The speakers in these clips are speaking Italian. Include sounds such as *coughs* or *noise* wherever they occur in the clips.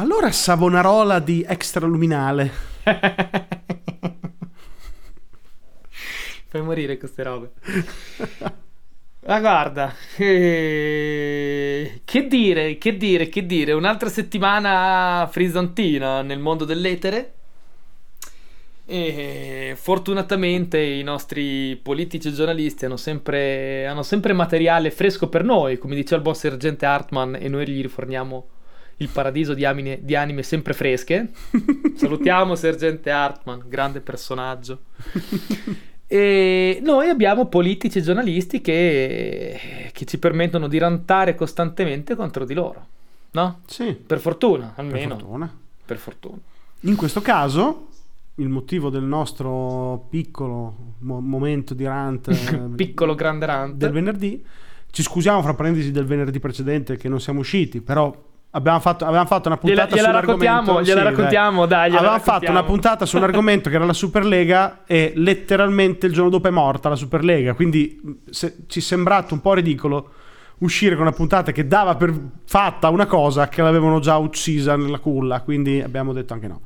Allora Savonarola di extraluminale. Fai morire queste robe. Ma guarda, eh, che dire, che dire, che dire, un'altra settimana frizzantina nel mondo dell'etere. E fortunatamente i nostri politici e giornalisti hanno sempre, hanno sempre materiale fresco per noi, come diceva il buon sergente Hartman, e noi gli riforniamo il paradiso di anime, di anime sempre fresche. *laughs* Salutiamo sergente Hartman, grande personaggio. E noi abbiamo politici e giornalisti che, che, ci permettono di rantare costantemente contro di loro. No? Sì. Per fortuna, almeno. Per fortuna. Per fortuna. In questo caso, il motivo del nostro piccolo mo- momento di rant... *laughs* piccolo grande rant. Del venerdì. Ci scusiamo fra parentesi del venerdì precedente che non siamo usciti, però Abbiamo fatto, abbiamo fatto, una puntata gliela, gliela raccontiamo, gliela sì, raccontiamo, dai. dai avevamo fatto una puntata su un argomento che era la Superlega e letteralmente il giorno dopo è morta la Superlega, quindi se, ci è sembrato un po' ridicolo uscire con una puntata che dava per fatta una cosa che l'avevano già uccisa nella culla, quindi abbiamo detto anche no.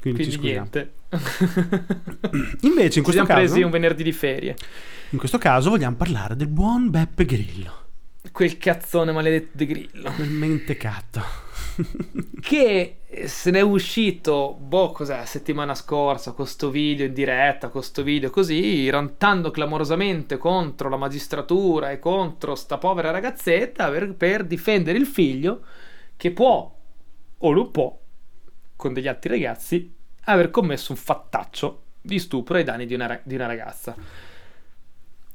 Quindi, quindi niente. *coughs* Invece in questo ci siamo caso presi un venerdì di ferie. In questo caso vogliamo parlare del buon Beppe Grillo. Quel cazzone maledetto di Grillo. Quel mentecatto. *laughs* che se ne è uscito, boh, cos'è, settimana scorsa, con sto video in diretta, con sto video così, rantando clamorosamente contro la magistratura e contro sta povera ragazzetta per, per difendere il figlio che può, o non può, con degli altri ragazzi, aver commesso un fattaccio di stupro ai danni di una, di una ragazza.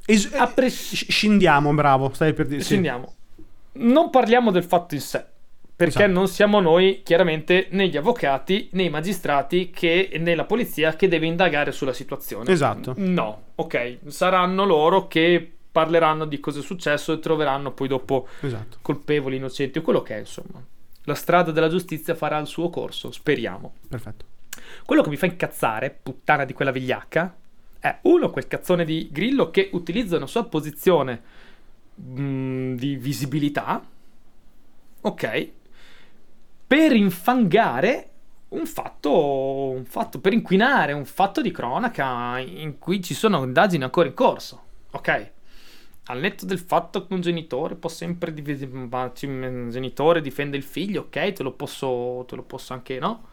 Es- pres- scendiamo, bravo, stai per dire. Scendiamo. Non parliamo del fatto in sé, perché esatto. non siamo noi, chiaramente, né gli avvocati, né i magistrati, che, né la polizia che deve indagare sulla situazione. Esatto. No, ok, saranno loro che parleranno di cosa è successo e troveranno poi dopo esatto. colpevoli, innocenti o quello che è, insomma. La strada della giustizia farà il suo corso, speriamo. Perfetto. Quello che mi fa incazzare, puttana di quella vigliacca, è uno quel cazzone di Grillo che utilizza una sua posizione mh, mm, di visibilità, ok, per infangare un fatto, un fatto, per inquinare un fatto di cronaca in cui ci sono indagini ancora in corso, ok? Al netto del fatto che un genitore può sempre un genitore difende il figlio, ok, te lo posso, te lo posso anche, no?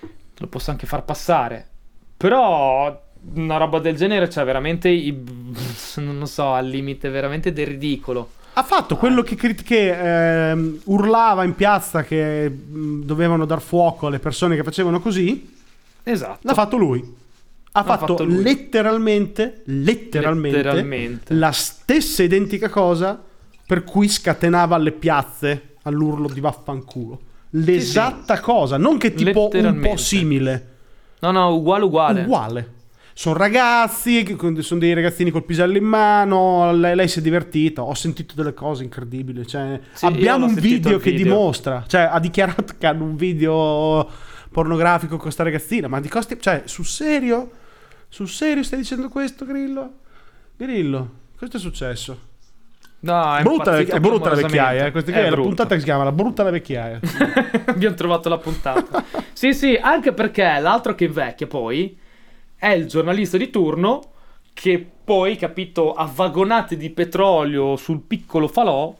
Te lo posso anche far passare. Però una roba del genere, cioè veramente, i, *laughs* non so, al limite veramente del ridicolo. Ha fatto quello che, che eh, urlava in piazza che mh, dovevano dar fuoco alle persone che facevano così. Esatto. L'ha fatto lui. Ha fatto, fatto lui. Letteralmente, letteralmente, letteralmente, la stessa identica cosa per cui scatenava alle piazze all'urlo di vaffanculo. L'esatta sì, sì. cosa, non che tipo un po' simile. No, no, uguale, uguale. Uguale sono ragazzi, sono dei ragazzini col pisello in mano, lei, lei, si è divertita, ho sentito delle cose incredibili, cioè, sì, abbiamo un video che video. dimostra, cioè ha dichiarato che hanno un video pornografico con questa ragazzina, ma di costi, cioè sul serio? Sul serio stai dicendo questo Grillo? Grillo, cosa è successo? No, è brutta, è brutta la vecchiaia. Eh. Questa è, è la puntata che si chiama La brutta la vecchiaia. *laughs* Abbiamo trovato la puntata. sì, sì, anche perché l'altro che invecchia poi è il giornalista di turno che poi, capito, ha vagonate di petrolio sul piccolo falò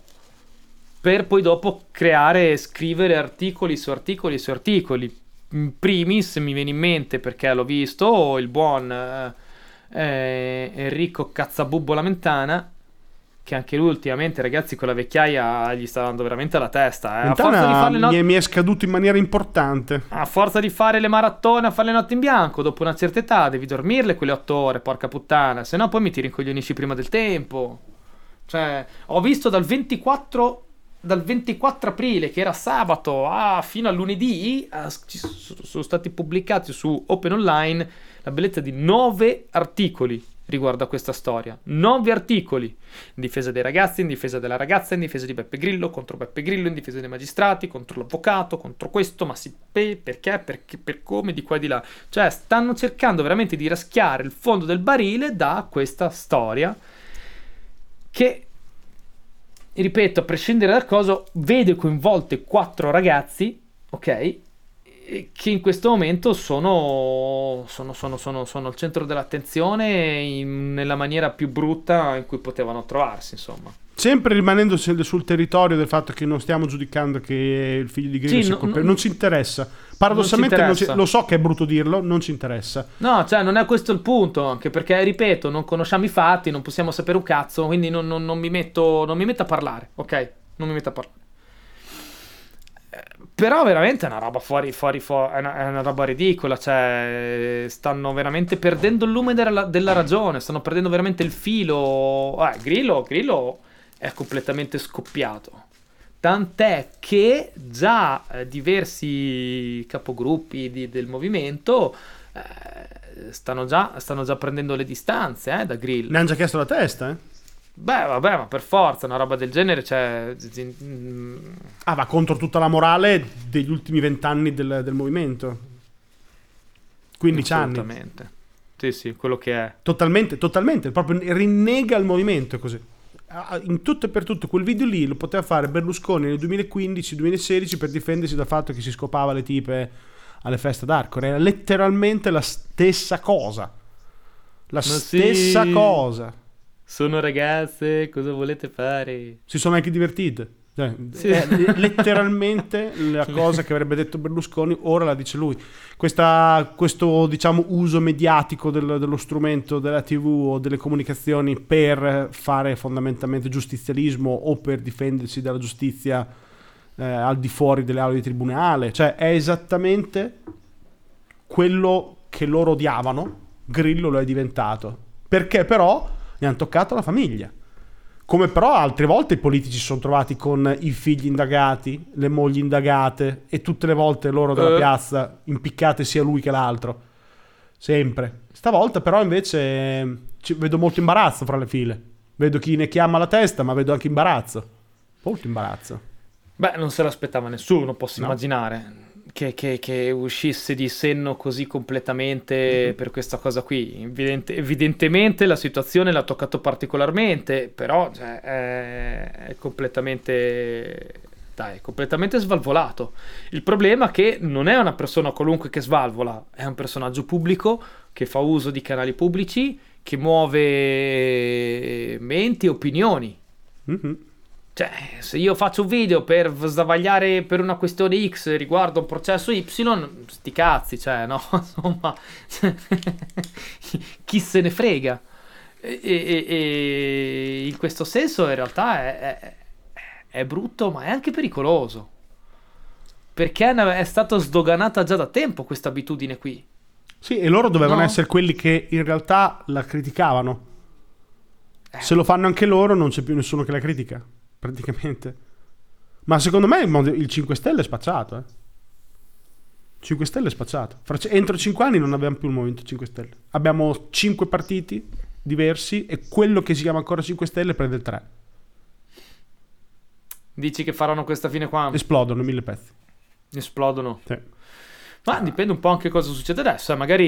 per poi dopo creare, scrivere articoli su articoli su articoli. In primis mi viene in mente perché l'ho visto il buon eh, eh Enrico Cazzabubbo Lamentana che anche lui ultimamente, ragazzi, con la vecchiaia gli sta dando veramente la testa. Eh. A forza di fare le not- mi è scaduto in maniera importante. A forza di fare le maratone, a fare le notti in bianco, dopo una certa età devi dormirle quelle otto ore, porca puttana, se no poi mi ti rincoglionisci prima del tempo. Cioè, ho visto dal 24 dal 24 aprile, che era sabato, ah, fino a lunedì, ah, sono stati pubblicati su Open Online la bellezza di nove articoli riguardo a questa storia. Nove articoli in difesa dei ragazzi, in difesa della ragazza, in difesa di Beppe Grillo, contro Beppe Grillo, in difesa dei magistrati, contro l'avvocato, contro questo, ma sì, perché, perché, per come, di qua e di là. Cioè, stanno cercando veramente di raschiare il fondo del barile da questa storia che, ripeto, a prescindere dal coso, vede coinvolte quattro ragazzi, ok? Che in questo momento sono, sono, sono, sono, sono al centro dell'attenzione in, nella maniera più brutta in cui potevano trovarsi, insomma. Sempre rimanendo sul territorio del fatto che non stiamo giudicando che il figlio di Grillo sì, sia colpevole, non, non ci interessa. Paradossalmente, non ci interessa. lo so che è brutto dirlo, non ci interessa. No, cioè, non è questo il punto. Anche perché, ripeto, non conosciamo i fatti, non possiamo sapere un cazzo. Quindi non, non, non mi, metto, non mi metto a parlare, ok? Non mi metto a parlare. Però veramente è una roba fuori, fuori, fuori è, una, è una, roba ridicola, cioè stanno veramente perdendo il lume della, della ragione, stanno perdendo veramente il filo. Eh, Grillo, Grillo è completamente scoppiato. Tant'è che già eh, diversi capogruppi di, del movimento eh, stanno, già, stanno, già, prendendo le distanze eh, da Grillo. Ne hanno già chiesto la testa, eh? Beh, vabbè, ma per forza, una roba del genere, cioè... Ah, va contro tutta la morale degli ultimi vent'anni del, del movimento. 15 anni. Assolutamente. Sì, sì, quello che è. Totalmente, totalmente, proprio rinnega il movimento così. In tutto e per tutto quel video lì lo poteva fare Berlusconi nel 2015-2016 per difendersi dal fatto che si scopava le tipe alle feste d'Arcore. Era letteralmente la stessa cosa. La ma stessa sì. cosa. Sono ragazze, cosa volete fare? Si sono anche divertite. Cioè, sì. È letteralmente la cosa che avrebbe detto Berlusconi, ora la dice lui. Questa, questo diciamo, uso mediatico del, dello strumento della TV o delle comunicazioni per fare fondamentalmente giustizialismo o per difendersi dalla giustizia eh, al di fuori delle aule di tribunale, cioè è esattamente quello che loro odiavano, Grillo lo è diventato. Perché però ne hanno toccato la famiglia. Come però altre volte i politici si sono trovati con i figli indagati, le mogli indagate e tutte le volte loro dalla uh. piazza impiccate sia lui che l'altro. Sempre. Stavolta però invece vedo molto imbarazzo fra le file. Vedo chi ne chiama la testa, ma vedo anche imbarazzo. Molto imbarazzo. Beh, non se l'aspettava nessuno, posso no. immaginare che, che, che, uscisse di senno così completamente mm-hmm. per questa cosa qui. Evidente, evidentemente la situazione l'ha toccato particolarmente, però cioè, è, è, completamente... Dai, completamente svalvolato. Il problema è che non è una persona qualunque che svalvola, è un personaggio pubblico che fa uso di canali pubblici, che muove menti e opinioni. Mm-hmm. Cioè, se io faccio un video per sbavagliare per una questione X riguardo un processo Y, sti cazzi, cioè, no, *laughs* insomma, *laughs* chi se ne frega. E, e, e, in questo senso in realtà è, è, è, brutto, ma è anche pericoloso. Perché è stata sdoganata già da tempo questa abitudine qui. Sì, e loro dovevano no? essere quelli che in realtà la criticavano. Eh. Se lo fanno anche loro, non c'è più nessuno che la critica praticamente. Ma secondo me il 5 Stelle è spacciato. Eh. 5 Stelle è spacciato. Entro 5 anni non abbiamo più il Movimento 5 Stelle. Abbiamo 5 partiti diversi e quello che si chiama ancora 5 Stelle prende il 3. Dici che faranno questa fine qua? Esplodono mille pezzi. Esplodono? Sì. Ma dipende un po' anche cosa succede adesso. Eh. Magari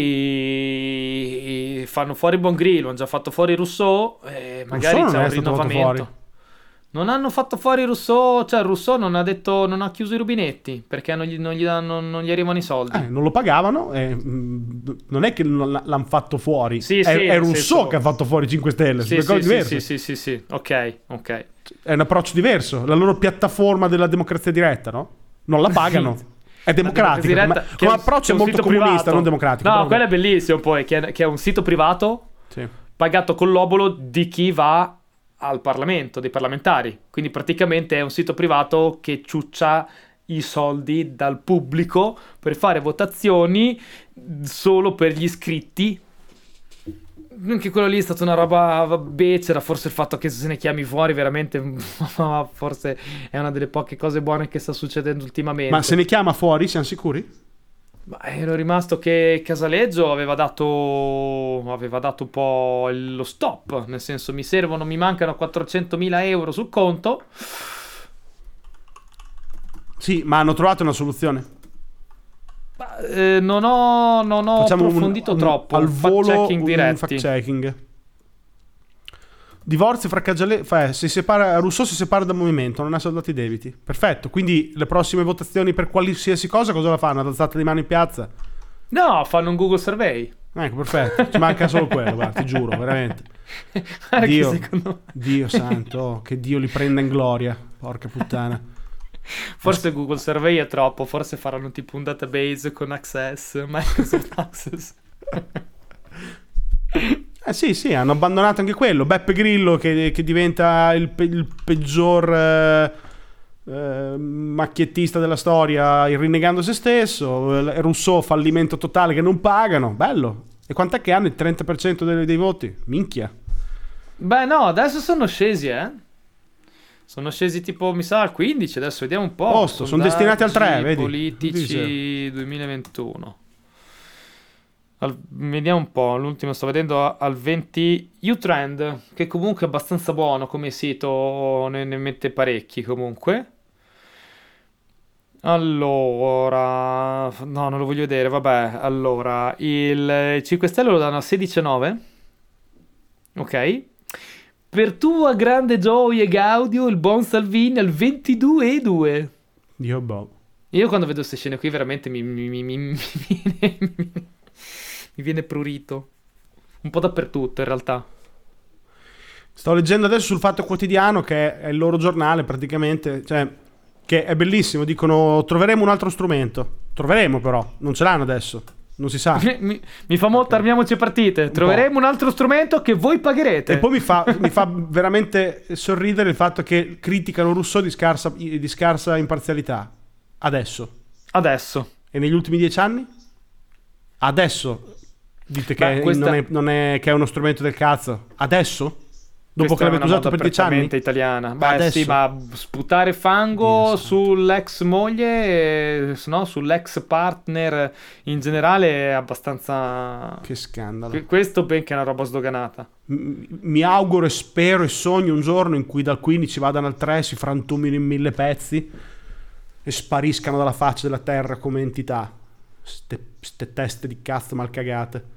fanno fuori Bongrillo, hanno già fatto fuori Rousseau e magari Rousseau c'è un rinnovamento. Non hanno fatto fuori Rousseau, cioè Rousseau non ha detto, non ha chiuso i rubinetti perché non gli, non gli, danno, non gli arrivano i soldi. Eh, non lo pagavano, eh, non è che l'hanno fatto fuori, sì, è, sì, è Rousseau che ha fatto fuori 5 Stelle, sì, sono sì, sì, sì, sì, sì, ok, ok. È un approccio diverso, la loro piattaforma della democrazia diretta, no? Non la pagano. *laughs* È democratico, diretta, come, come approccio è molto comunista, privato. non democratico. No, quello è bellissimo poi, che è, che è un sito privato pagato con l'obolo di chi va al Parlamento, dei parlamentari. Quindi praticamente è un sito privato che ciuccia i soldi dal pubblico per fare votazioni solo per gli iscritti. Anche quello lì è stata una roba becera, forse il fatto che se ne chiami fuori veramente *laughs* forse è una delle poche cose buone che sta succedendo ultimamente. Ma se ne chiama fuori, siamo sicuri? Ma ero rimasto che Casaleggio aveva dato, aveva dato un po' lo stop, nel senso mi servono, mi mancano 400.000 euro sul conto. Sì, ma hanno trovato una soluzione. Eh, non ho, non ho approfondito un, un, troppo. Al volo fact-checking diretti. Fact-checking. Divorzio fra Caggiale... Si separa, Rousseau si separa dal movimento, non ha saldato i debiti. Perfetto, quindi le prossime votazioni per qualsiasi cosa cosa la fanno? Alzata di mano in piazza? No, fanno un Google Survey. Ecco, perfetto. Ci manca solo quello, guarda, ti giuro, veramente. *laughs* Dio, secondo... Dio santo, oh, che Dio li prenda in gloria. Porca puttana. Forse Google Survey è troppo, forse faranno tipo un database con Access, Microsoft Access. *laughs* Eh sì, sì, hanno abbandonato anche quello. Beppe Grillo che, che diventa il, pe- il peggior eh, eh, macchiettista della storia, rinnegando se stesso. Rousseau, fallimento totale che non pagano. Bello. E quant'è che hanno il 30% dei, dei voti? Minchia. Beh no, adesso sono scesi, eh. Sono scesi tipo, mi sa, al 15, adesso vediamo un po'. Posto, sono destinati al 3, vedi. Politici 2021. Al, vediamo un po', l'ultimo sto vedendo al 20 Utrend, che comunque è abbastanza buono come sito, ne, ne mette parecchi comunque. Allora, no, non lo voglio vedere, vabbè, allora, il 5 Stelle lo danno a 16,9, ok? Per tua grande gioia e gaudio, il buon Salvini al 22,2. Dio boh. Io quando vedo queste scene qui veramente mi, mi, mi, mi, *laughs* mi viene prurito. Un po' dappertutto in realtà. Sto leggendo adesso sul Fatto Quotidiano, che è il loro giornale praticamente, cioè, che è bellissimo. Dicono troveremo un altro strumento. Troveremo però, non ce l'hanno adesso. Non si sa. Mi, mi fa molto okay. armiamoci partite. Un Troveremo po'. un altro strumento che voi pagherete. E poi mi fa, mi fa, veramente sorridere il fatto che criticano Rousseau di scarsa, di scarsa imparzialità. Adesso. Adesso. E negli ultimi dieci anni? Adesso Dite che, Beh, questa... non è, non è, che è uno strumento del cazzo. Adesso? Dopo che l'avete usato per dieci anni? italiana. Beh, Adesso. sì, ma sputare fango sull'ex moglie, no, sull'ex partner in generale è abbastanza. Che scandalo. Questo ben che è una roba sdoganata. mi auguro e spero e sogno un giorno in cui dal 15 vadano al 3, si frantumino in mille pezzi e spariscano dalla faccia della terra come entità. Ste, ste teste di cazzo mal cagate.